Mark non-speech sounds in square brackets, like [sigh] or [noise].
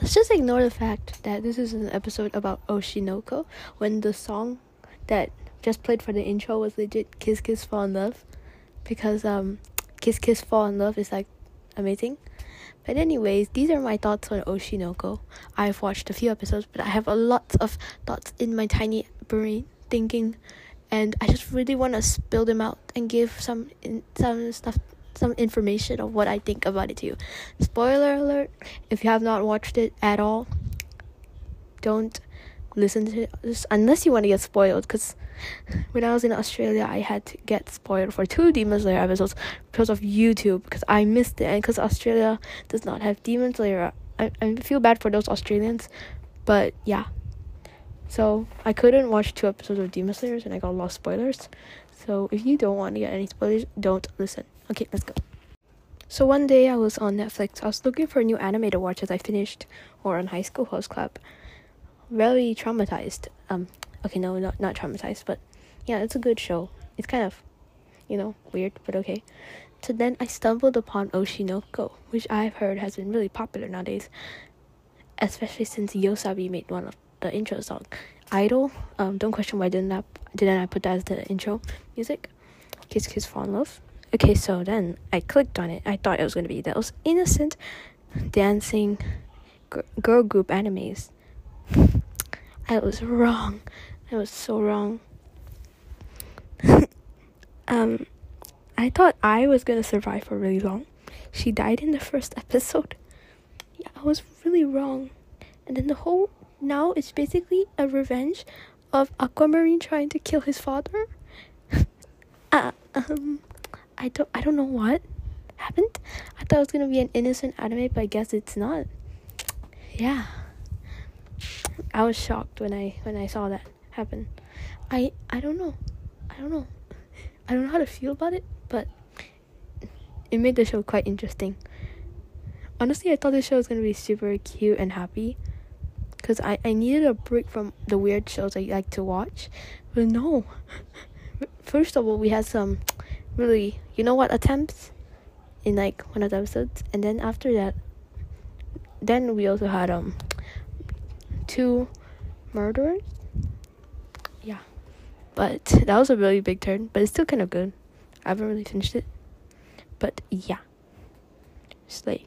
let's just ignore the fact that this is an episode about Oshi No Ko when the song that just played for the intro was legit Kiss Kiss Fall in Love because um Kiss Kiss Fall in Love is like amazing. But anyways, these are my thoughts on Oshi No Ko. I've watched a few episodes, but I have a lot of thoughts in my tiny brain thinking and I just really want to spill them out and give some some stuff some information of what I think about it to you. Spoiler alert, if you have not watched it at all, don't listen to this unless you want to get spoiled because when I was in Australia I had to get spoiled for two Demon Slayer episodes because of YouTube because I missed it and because Australia does not have Demon Slayer I, I feel bad for those Australians but yeah so I couldn't watch two episodes of Demon Slayers and I got lost spoilers so if you don't want to get any spoilers don't listen Okay, let's go. So one day I was on Netflix. I was looking for a new anime to watch as I finished Ouran High School Host Club. Very traumatized. Um, okay, no, not not traumatized, but yeah, it's a good show. It's kind of, you know, weird, but okay. So then I stumbled upon Oshi No Ko, which I've heard has been really popular nowadays, especially since YOASOBI made one of the intro song, Idol. Um, don't question why didn't I didn't I put that as the intro music? Kiss Kiss Fall in Love. Okay, so then I clicked on it. I thought it was gonna be those innocent dancing girl group animes. [laughs] I was wrong. I was so wrong. [laughs] um, I thought I was gonna survive for really long. She died in the first episode. [laughs] Yeah, I was really wrong. And then the whole now it's basically a revenge of Aquamarine trying to kill his father. [laughs] uh, um I don't I don't know what happened. I thought it was gonna be an innocent anime, but I guess it's not. Yeah. I was shocked when I when I saw that happen. I I don't know. I don't know. I don't know how to feel about it, but it made the show quite interesting. Honestly, I thought the show was gonna be super cute and happy, cause I I needed a break from the weird shows I like to watch, but no. [laughs] First of all, we had some really you know what attempts in like one of the episodes. And then after that then we also had um two murderers. Yeah. But that was a really big turn but it's still kind of good. I haven't really finished it. But yeah. Slay